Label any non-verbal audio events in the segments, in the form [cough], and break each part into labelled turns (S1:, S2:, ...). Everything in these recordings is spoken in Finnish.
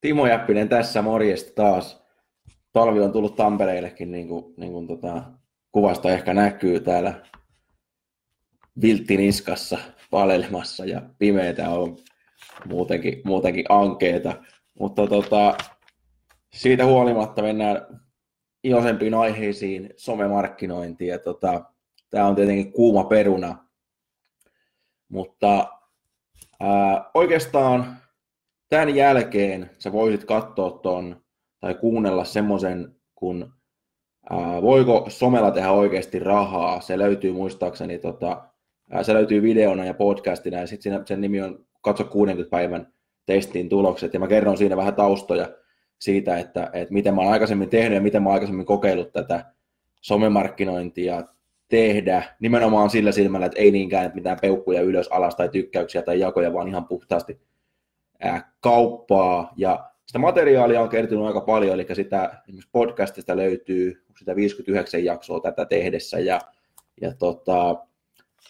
S1: Timo Jäppinen tässä, morjesta taas. Talvi on tullut Tampereillekin, niin kuin, niin kuin tota, kuvasta ehkä näkyy täällä vilttiniskassa palelemassa ja pimeitä on muutenkin, muutenkin ankeeta. Mutta tota, siitä huolimatta mennään iloisempiin aiheisiin, somemarkkinointiin. Ja tota, tämä on tietenkin kuuma peruna. Mutta ää, oikeastaan tämän jälkeen sä voisit katsoa ton tai kuunnella semmoisen, kun ää, voiko somella tehdä oikeasti rahaa. Se löytyy muistaakseni, tota, ää, se löytyy videona ja podcastina ja sitten sen nimi on Katso 60 päivän testin tulokset ja mä kerron siinä vähän taustoja siitä, että, että miten mä oon aikaisemmin tehnyt ja miten mä oon aikaisemmin kokeillut tätä somemarkkinointia tehdä nimenomaan sillä silmällä, että ei niinkään että mitään peukkuja ylös, alas tai tykkäyksiä tai jakoja, vaan ihan puhtaasti kauppaa. Ja sitä materiaalia on kertynyt aika paljon, eli sitä esimerkiksi podcastista löytyy sitä 59 jaksoa tätä tehdessä. Ja, ja tota,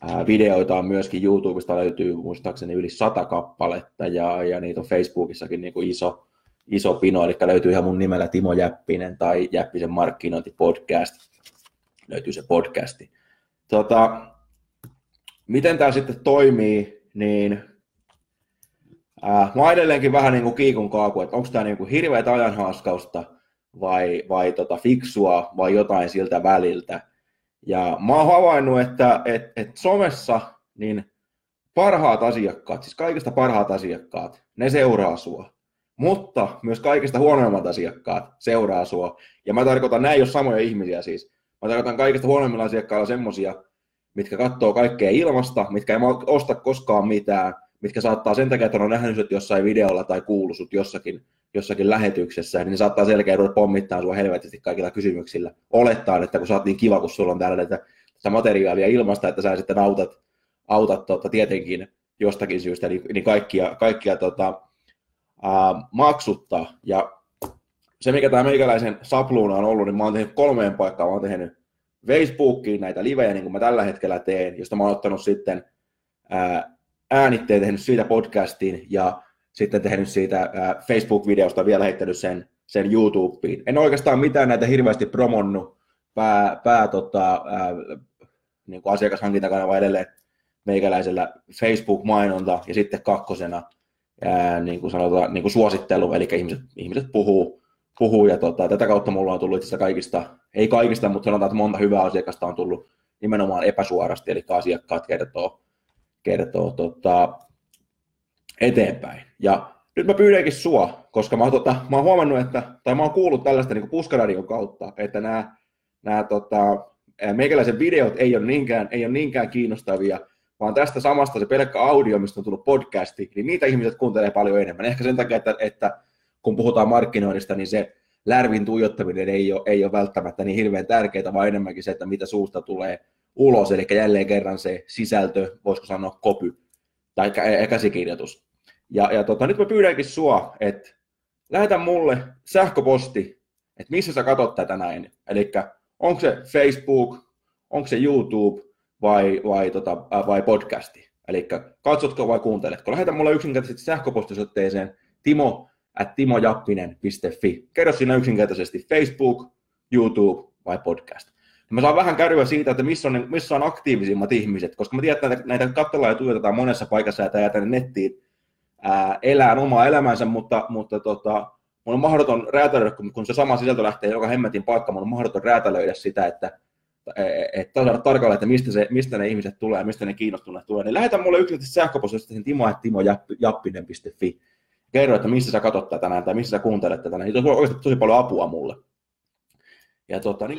S1: ää, videoita on myöskin YouTubesta löytyy muistaakseni yli sata kappaletta. Ja, ja niitä on Facebookissakin niin kuin iso, iso pino, eli löytyy ihan mun nimellä Timo Jäppinen tai Jäppisen markkinointipodcast, löytyy se podcasti. Tota, miten tämä sitten toimii, niin Äh, mä edelleenkin vähän niin kuin kiikun kaaku, että onko tämä niin kuin hirveätä ajanhaaskausta vai, vai tota fiksua vai jotain siltä väliltä. Ja mä oon havainnut, että et, et somessa niin parhaat asiakkaat, siis kaikista parhaat asiakkaat, ne seuraa sua. Mutta myös kaikista huonoimmat asiakkaat seuraa sua. Ja mä tarkoitan, näin ei ole samoja ihmisiä siis. Mä tarkoitan kaikista huonoimmilla asiakkailla semmosia, mitkä katsoo kaikkea ilmasta, mitkä ei osta koskaan mitään, mitkä saattaa sen takia, että on nähnyt sut jossain videolla tai kuullut sut jossakin, jossakin lähetyksessä, niin saattaa selkeä ruveta pommittaa sua helvetisti kaikilla kysymyksillä. Olettaa, että kun sä oot niin kiva, kun sulla on täällä tätä, tätä materiaalia ilmasta, että sä sitten autat, autat tota, tietenkin jostakin syystä niin, niin kaikkia, kaikkia tota, ää, maksuttaa. Ja se, mikä tämä meikäläisen sapluuna on ollut, niin mä oon tehnyt kolmeen paikkaan. Mä oon tehnyt Facebookiin näitä livejä, niin kuin mä tällä hetkellä teen, josta mä oon ottanut sitten ää, äänitteen tehnyt siitä podcastiin ja sitten tehnyt siitä Facebook-videosta vielä heittänyt sen, sen YouTubeen. En oikeastaan mitään näitä hirveästi promonnut pää, pää tota, ää, niin kuin asiakashankintakanava edelleen meikäläisellä Facebook-mainonta ja sitten kakkosena ää, niin kuin sanotaan, niin kuin suosittelu, eli ihmiset, ihmiset puhuu, puhuu ja tota, tätä kautta mulla on tullut kaikista, ei kaikista, mutta sanotaan, että monta hyvää asiakasta on tullut nimenomaan epäsuorasti, eli asiakkaat kertoo, kertoo tota, eteenpäin. Ja nyt mä pyydänkin sua, koska mä, tota, mä oon huomannut, että, tai mä oon kuullut tällaista niin puskaradion kautta, että nämä, nämä tota, meikäläisen videot ei ole, niinkään, ei ole niinkään kiinnostavia, vaan tästä samasta se pelkkä audio, mistä on tullut podcasti, niin niitä ihmiset kuuntelee paljon enemmän. Ehkä sen takia, että, että kun puhutaan markkinoinnista, niin se lärvin tuijottaminen ei ole, ei ole välttämättä niin hirveän tärkeää, vaan enemmänkin se, että mitä suusta tulee ulos, eli jälleen kerran se sisältö, voisiko sanoa kopy tai käsikirjoitus. Ja, ja tota, nyt mä pyydänkin sua, että lähetä mulle sähköposti, että missä sä katsot tätä näin. Eli onko se Facebook, onko se YouTube vai, vai, tota, vai podcasti. Eli katsotko vai kuunteletko. Lähetä mulle yksinkertaisesti sähköpostisoitteeseen timo at timojappinen.fi. Kerro siinä yksinkertaisesti Facebook, YouTube vai podcast mä saan vähän kärryä siitä, että missä on, missä on aktiivisimmat ihmiset, koska mä tiedän, että näitä, näitä katsellaan ja tuijotetaan monessa paikassa ja tämä tänne nettiin ää, elää omaa elämänsä, mutta, mutta tota, mun on mahdoton räätälöidä, kun, kun se sama sisältö lähtee joka hemmetin paikka, mun on mahdoton räätälöidä sitä, että että saada tarkalleen, että mistä, se, mistä ne ihmiset tulee mistä ne kiinnostuneet tulee, niin lähetä mulle yksinkertaisesti sähköpostista sen timo, timojappinen.fi. Kerro, että missä sä katsot tätä näin tai missä sä kuuntelet tätä näin. Se on oikeasti tosi paljon apua mulle. Ja tota, niin...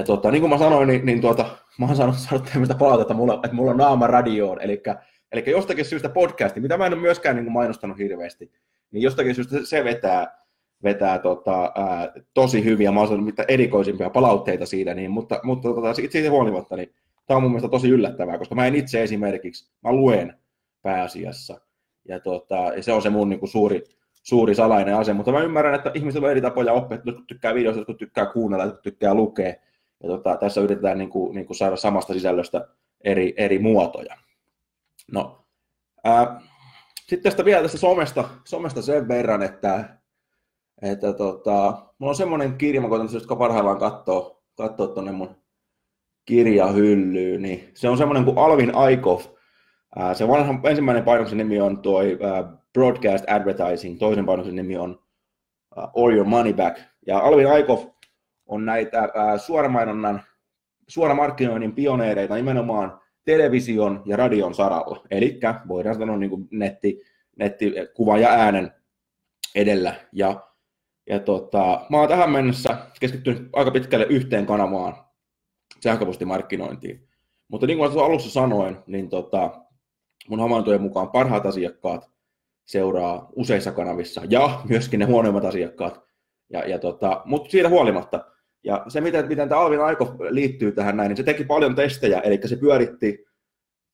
S1: Ja tota, niin kuin mä sanoin, niin, niin tuota, mä oon saanut, saanut tämmöistä palautetta, mulla, että mulla on naama radioon, eli, eli jostakin syystä podcasti, mitä mä en ole myöskään niin kuin mainostanut hirveästi, niin jostakin syystä se vetää, vetää tota, ää, tosi hyviä, mä oon mitä erikoisimpia palautteita siitä, niin, mutta, mutta tota, siitä, siitä huolimatta, niin tämä on mun mielestä tosi yllättävää, koska mä en itse esimerkiksi, mä luen pääasiassa, ja, tota, ja se on se mun niin kuin suuri, suuri salainen ase, mutta mä ymmärrän, että ihmisillä on eri tapoja oppia, että tykkää videosta, jotkut tykkää kuunnella, jotkut tykkää lukea, ja tota, tässä yritetään niin kuin, niin kuin saada samasta sisällöstä eri, eri muotoja. No, ää, sitten tästä vielä tästä somesta, somesta sen verran, että, että tota, mulla on semmoinen kirja, mä koitan jotka parhaillaan katsoa, katsoa tuonne mun kirjahyllyyn, niin se on semmoinen kuin Alvin Aikov. Ää, se vanha, ensimmäinen painoksen nimi on tuo ää, Broadcast Advertising, toisen painoksen nimi on All Your Money Back. Ja Alvin Aikov on näitä suoramainonnan, suoramarkkinoinnin pioneereita nimenomaan television ja radion saralla. Eli voidaan sanoa niin kuin netti, netti, kuva ja äänen edellä. Ja, ja tota, mä oon tähän mennessä keskittynyt aika pitkälle yhteen kanavaan, sähköpostimarkkinointiin. Mutta niin kuin alussa sanoin, niin tota, mun havaintojen mukaan parhaat asiakkaat seuraa useissa kanavissa ja myöskin ne huonoimmat asiakkaat. Ja, ja tota, mutta siitä huolimatta ja se, miten, miten tämä Alvin Aiko liittyy tähän näin, niin se teki paljon testejä, eli se pyöritti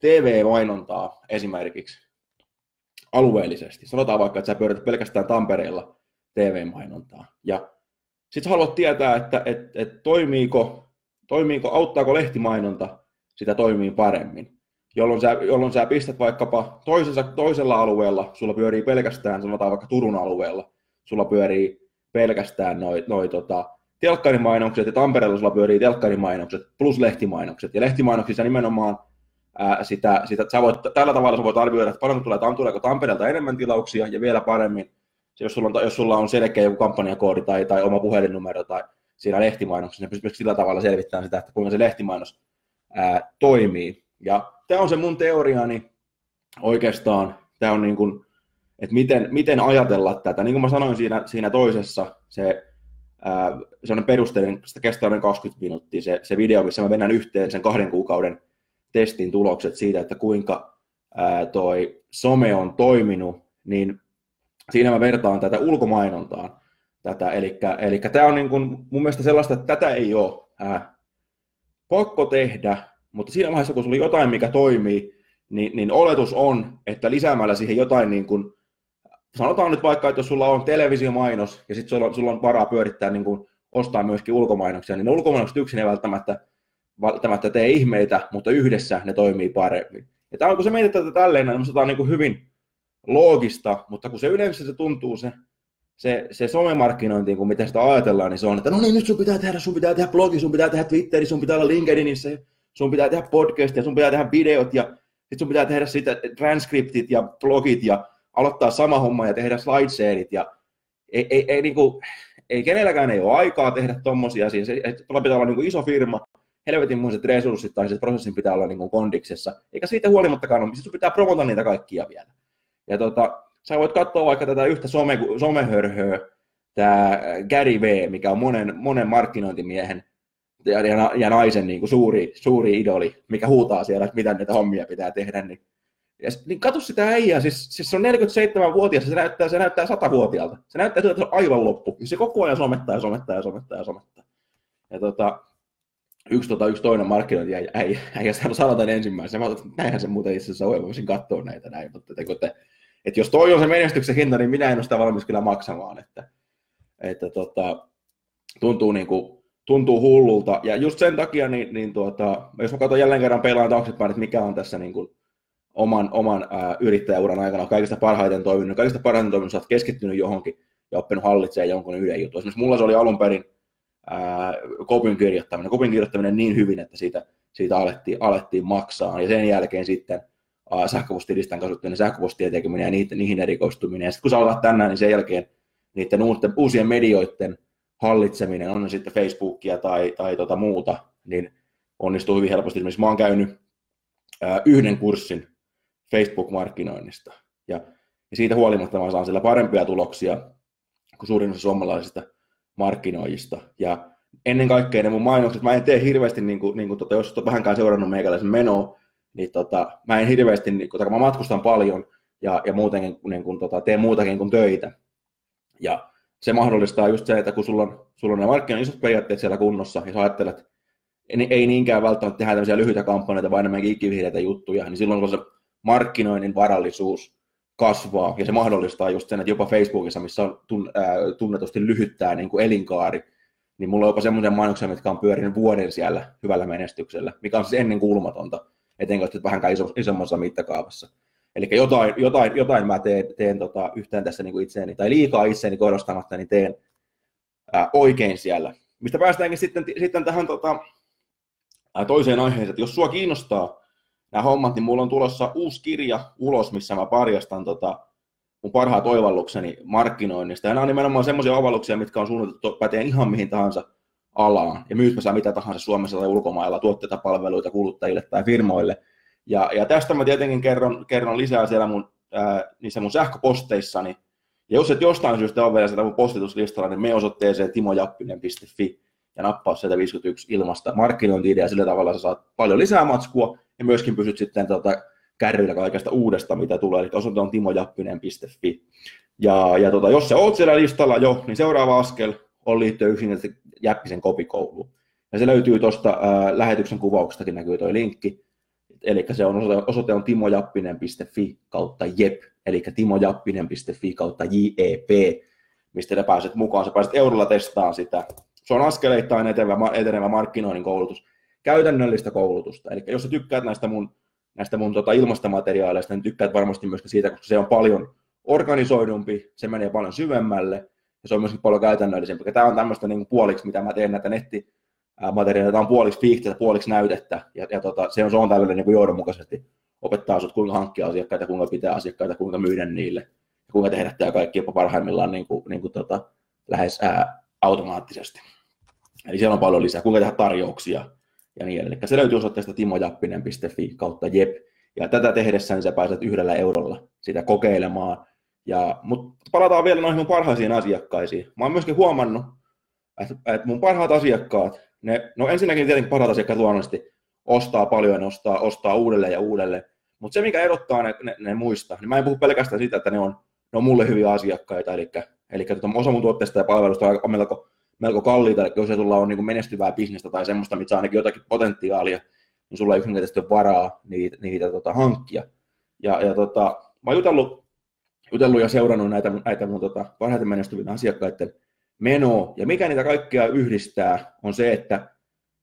S1: TV-mainontaa esimerkiksi alueellisesti. Sanotaan vaikka, että sä pyörität pelkästään Tampereella TV-mainontaa. Ja sitten haluat tietää, että et, et toimiiko, toimiiko, auttaako lehtimainonta sitä toimii paremmin. Jolloin sä, jolloin sä pistät vaikkapa toisessa, toisella alueella, sulla pyörii pelkästään, sanotaan vaikka Turun alueella, sulla pyörii pelkästään noin noi, tota, telkkarimainokset ja Tampereella pyörii telkkarimainokset plus lehtimainokset. Ja lehtimainoksissa nimenomaan ää, sitä, sitä sä voit, tällä tavalla sä voit arvioida, että paljon tulee, tuleeko Tampereelta enemmän tilauksia ja vielä paremmin, jos sulla on, jos sulla on selkeä joku kampanjakoodi tai, tai oma puhelinnumero tai siinä lehtimainoksessa, niin pystyy sillä tavalla selvittämään sitä, että kuinka se lehtimainos ää, toimii. Ja tämä on se mun teoriani oikeastaan, tämä on niin kuin, että miten, miten ajatella tätä. Niin kuin mä sanoin siinä, siinä toisessa, se sellainen perusteellinen, sitä kestää noin 20 minuuttia se, se video, missä mä mennään yhteen sen kahden kuukauden testin tulokset siitä, että kuinka ää, toi some on toiminut, niin siinä mä vertaan tätä ulkomainontaan. Tätä, eli, tämä on niin kuin mun mielestä sellaista, että tätä ei ole ää, pakko tehdä, mutta siinä vaiheessa, kun sulla on jotain, mikä toimii, niin, niin oletus on, että lisäämällä siihen jotain niin kuin sanotaan nyt vaikka, että jos sulla on televisiomainos ja sitten sulla, sulla on varaa pyörittää niin kuin ostaa myöskin ulkomainoksia, niin ne ulkomainokset yksin ei välttämättä, välttämättä tee ihmeitä, mutta yhdessä ne toimii paremmin. Ja tämä on, kun se mietitään tätä tälleen, niin tämä on niin kuin hyvin loogista, mutta kun se yleensä se tuntuu se, se, se somemarkkinointi, kun miten sitä ajatellaan, niin se on, että no niin, nyt sun pitää tehdä, sun pitää tehdä blogi, sun pitää tehdä Twitteri, sun pitää olla LinkedInissä, sun pitää tehdä podcastia, sun pitää tehdä videot ja sitten sun pitää tehdä sitä transkriptit ja blogit ja aloittaa sama homma ja tehdä slidesharet ja ei, ei, ei, niin kuin, ei kenelläkään ei ole aikaa tehdä tuommoisia asioita. Tuolla pitää olla niin kuin iso firma, helvetin muiset resurssit tai se prosessin pitää olla niin kuin kondiksessa. Eikä siitä huolimattakaan ole, siis pitää promota niitä kaikkia vielä. Ja tota, sä voit katsoa vaikka tätä yhtä some, somehörhöä, tämä Gary V, mikä on monen, monen markkinointimiehen ja, ja, ja naisen niin kuin suuri, suuri idoli, mikä huutaa siellä, että mitä näitä hommia pitää tehdä, niin ja, niin katso sitä äijää, siis, siis se on 47-vuotias ja se näyttää, se näyttää 100-vuotiaalta. Se näyttää siltä, että se on aivan loppu. Ja se koko ajan somettaa ja somettaa ja somettaa ja somettaa. Ja tota, yksi, tota, yksi toinen markkinointi äijä, äijä, äijä sanotaan ensimmäisenä. Mä otan, näinhän se muuten itse asiassa on, voisin katsoa näitä näin. Mutta että, että, että jos toi on se menestyksen hinta, niin minä en ole sitä valmis kyllä maksamaan. Että, että tota, tuntuu, niin kuin, tuntuu hullulta. Ja just sen takia, niin, niin tuota, jos mä katson jälleen kerran peilaan taaksepäin, että mikä on tässä niin kuin, oman, oman ää, yrittäjäuran aikana kaikista parhaiten toiminut, kaikista parhaiten toiminut, sä oot keskittynyt johonkin ja oppinut hallitsemaan jonkun yhden jutun. Esimerkiksi mulla se oli alun perin ää, kopin kirjoittaminen, kopin kirjoittaminen niin hyvin, että siitä, siitä alettiin, alettiin maksaa, ja sen jälkeen sitten sähköpostilistan kasvattaminen, sähköpostien tekeminen ja niihin, niihin erikoistuminen. Ja sitten kun sä aloitat tänään, niin sen jälkeen niiden uusien medioiden hallitseminen, on ne sitten Facebookia tai, tai tota muuta, niin onnistuu hyvin helposti. Esimerkiksi mä oon käynyt ää, yhden kurssin Facebook-markkinoinnista, ja, ja siitä huolimatta mä saan sillä parempia tuloksia kuin suurin osa suomalaisista markkinoijista. Ja ennen kaikkea ne mun mainokset, mä en tee hirveästi, niin kuin, niin kuin, tota, jos olet vähänkään seurannut meikäläisen menoa, niin tota, mä en hirveästi, niin kun, mä matkustan paljon ja, ja muutenkin niin kun, tota, teen muutakin kuin töitä. Ja se mahdollistaa just se, että kun sulla on, sulla on ne markkinan isot periaatteet siellä kunnossa, ja sä ajattelet, ei niinkään välttämättä tehdä tämmöisiä lyhyitä kampanjoita, vaan enemmänkin ikivihreitä juttuja, niin silloin se markkinoinnin varallisuus kasvaa, ja se mahdollistaa just sen, että jopa Facebookissa, missä on tunnetusti lyhyttää niin kuin elinkaari, niin mulla on jopa semmoisia mainoksia, mitkä on pyörinyt vuoden siellä hyvällä menestyksellä, mikä on siis ennen kuulumatonta, etenkin jos vähänkään iso, isommassa mittakaavassa. Eli jotain, jotain, jotain mä teen, teen tota, yhteen tässä niin kuin itseäni, tai liikaa itseäni korostamatta, niin teen ää, oikein siellä. Mistä päästäänkin sitten, sitten tähän tota, ää, toiseen aiheeseen, että jos sua kiinnostaa nämä hommat, niin mulla on tulossa uusi kirja ulos, missä mä parjastan tota, mun parhaat oivallukseni markkinoinnista. Ja nämä on nimenomaan semmoisia oivalluksia, mitkä on suunniteltu pätee ihan mihin tahansa alaan. Ja myyt saa mitä tahansa Suomessa tai ulkomailla, tuotteita, palveluita kuluttajille tai firmoille. Ja, ja tästä mä tietenkin kerron, kerron lisää siellä mun, ää, niissä mun sähköposteissani. Ja jos et jostain syystä ole vielä sitä mun postituslistalla, niin me osoitteeseen timojappinen.fi ja nappaa sieltä 51 ilmasta markkinointi ja sillä tavalla sä saat paljon lisää matskua ja myöskin pysyt sitten tota, kärryillä kaikesta uudesta, mitä tulee. Eli osoite on timojappinen.fi. Ja, ja tota, jos sä oot siellä listalla jo, niin seuraava askel on liittyä yksinkertaisesti Jäppisen kopikouluun. Ja se löytyy tuosta lähetyksen kuvauksestakin näkyy tuo linkki. Eli se on osoite, osoite on timojappinen.fi kautta jep, eli timojappinen.fi kautta jep, mistä pääset mukaan. Sä pääset eurolla testaamaan sitä. Se on askeleittain etenevä, etenevä markkinoinnin koulutus, käytännöllistä koulutusta. Eli jos sä tykkäät näistä mun, näistä mun tota ilmastomateriaaleista, niin tykkäät varmasti myös siitä, koska se on paljon organisoidumpi, se menee paljon syvemmälle, ja se on myöskin paljon käytännöllisempi. Tämä on tämmöistä niin puoliksi, mitä mä teen näitä netti, materiaalia, tämä on puoliksi fiiktistä, puoliksi näytettä, ja, ja tota, se on, se on tällainen niin johdonmukaisesti opettaa sinut, kuinka hankkia asiakkaita, kuinka pitää asiakkaita, kuinka myydä niille, ja kuinka tehdä tämä kaikki jopa parhaimmillaan niin kuin, niin kuin tota, lähes ää, automaattisesti. Eli siellä on paljon lisää, kuinka tehdä tarjouksia ja niin edelleen. Se löytyy osoitteesta timojappinen.fi kautta jep, ja tätä tehdessä niin sä pääset yhdellä eurolla sitä kokeilemaan. Ja, mutta palataan vielä noihin mun parhaisiin asiakkaisiin. Mä oon myöskin huomannut, että, mun parhaat asiakkaat, ne, no ensinnäkin tietenkin parhaat asiakkaat luonnollisesti ostaa paljon ostaa, ostaa uudelleen ja uudelleen. Mutta se, mikä erottaa ne, ne, ne muista, niin mä en puhu pelkästään siitä, että ne on, ne on mulle hyviä asiakkaita, eli, eli tota, osa mun tuotteista ja palveluista on melko, melko kalliita, jos sulla on niin menestyvää bisnestä tai semmoista, mitä ainakin jotakin potentiaalia, niin sulla ei yksinkertaisesti ole varaa niitä, niitä tota, hankkia. Ja, ja tota, mä oon jutellut, jutellut ja seurannut näitä, näitä mun tota, parhaiten menestyvien asiakkaiden menoa, ja mikä niitä kaikkea yhdistää, on se, että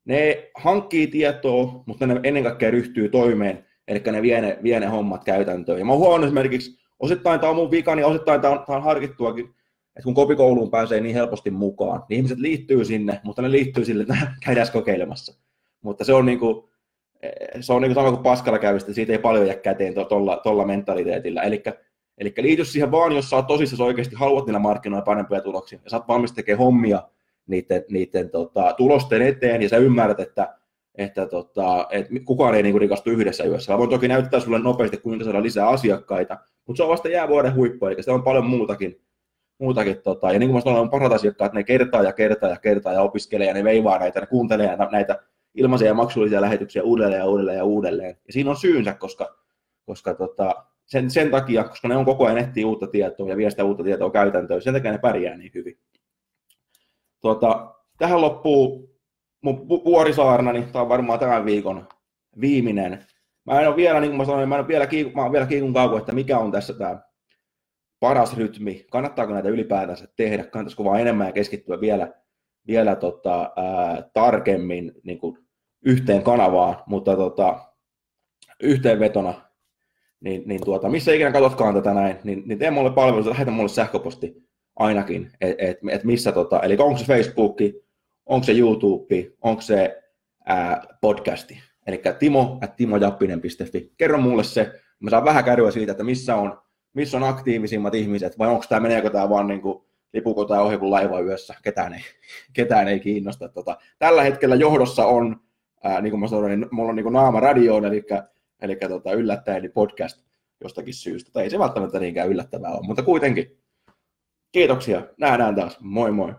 S1: ne hankkii tietoa, mutta ne ennen kaikkea ryhtyy toimeen, eli ne vie ne, vie ne hommat käytäntöön. Ja mä oon esimerkiksi, osittain tämä on mun vika, niin osittain tämä on, on harkittuakin, että kun kopikouluun pääsee niin helposti mukaan, niin ihmiset liittyy sinne, mutta ne liittyy sille, että [laughs] käydään kokeilemassa. Mutta se on niin kuin, se on niin kuin sama kuin paskalla käyvistä, siitä ei paljon jää käteen tuolla to, mentaliteetillä. Eli liity siihen vaan, jos sä oot tosissaan oikeasti haluat niillä markkinoilla parempia tuloksia ja sä oot valmis tekemään hommia niiden, niiden tota, tulosten eteen ja sä ymmärrät, että, että, tota, että kukaan ei niinku rikastu yhdessä yössä. Mä voin toki näyttää sulle nopeasti, kuinka saada lisää asiakkaita, mutta se on vasta jäävuoden huippu, eli se on paljon muutakin. Muutakin tota, ja niin kuin mä sanoin, on parhaat asiakkaat, ne kertaa ja kertaa ja kertaa ja opiskelee ja ne veivaa näitä, ne kuuntelee näitä ilmaisia ja maksullisia lähetyksiä uudelleen ja uudelleen ja uudelleen. Ja siinä on syynsä, koska, koska tota, sen, sen takia, koska ne on koko ajan etsii uutta tietoa ja vie sitä uutta tietoa käytäntöön, sen takia ne pärjää niin hyvin. Tuota, tähän loppuu mun vuorisaarnani, tämä on varmaan tämän viikon viimeinen. Mä en ole vielä, niin kuin mä sanoin, mä en ole vielä, kiiku, mä vielä kiikun kauan, että mikä on tässä tämä paras rytmi, kannattaako näitä ylipäätänsä tehdä, kannattaisiko vaan enemmän ja keskittyä vielä, vielä tota, ää, tarkemmin niin kuin yhteen kanavaan, mutta tota, yhteenvetona niin, niin tuota, missä ikinä katsotkaan tätä näin, niin, niin tee mulle palvelu, lähetä mulle sähköposti ainakin, että et, et missä, tota, eli onko se Facebook, onko se YouTube, onko se ää, podcasti, Eli timo timojappinen.fi. Kerro mulle se, mä saan vähän kärryä siitä, että missä on, missä on aktiivisimmat ihmiset, vai onko tämä, meneekö tämä vaan niin kuin lipuko tai ohi kuin laiva yössä, ketään ei, [laughs] ketään ei kiinnosta. Tota, tällä hetkellä johdossa on, ää, niin kuin mä sanoin, niin mulla on niin kuin naama radioon, eli, eli tota, yllättäen podcast jostakin syystä. Tai ei se välttämättä niinkään yllättävää ole, mutta kuitenkin. Kiitoksia. Nähdään taas. Moi moi.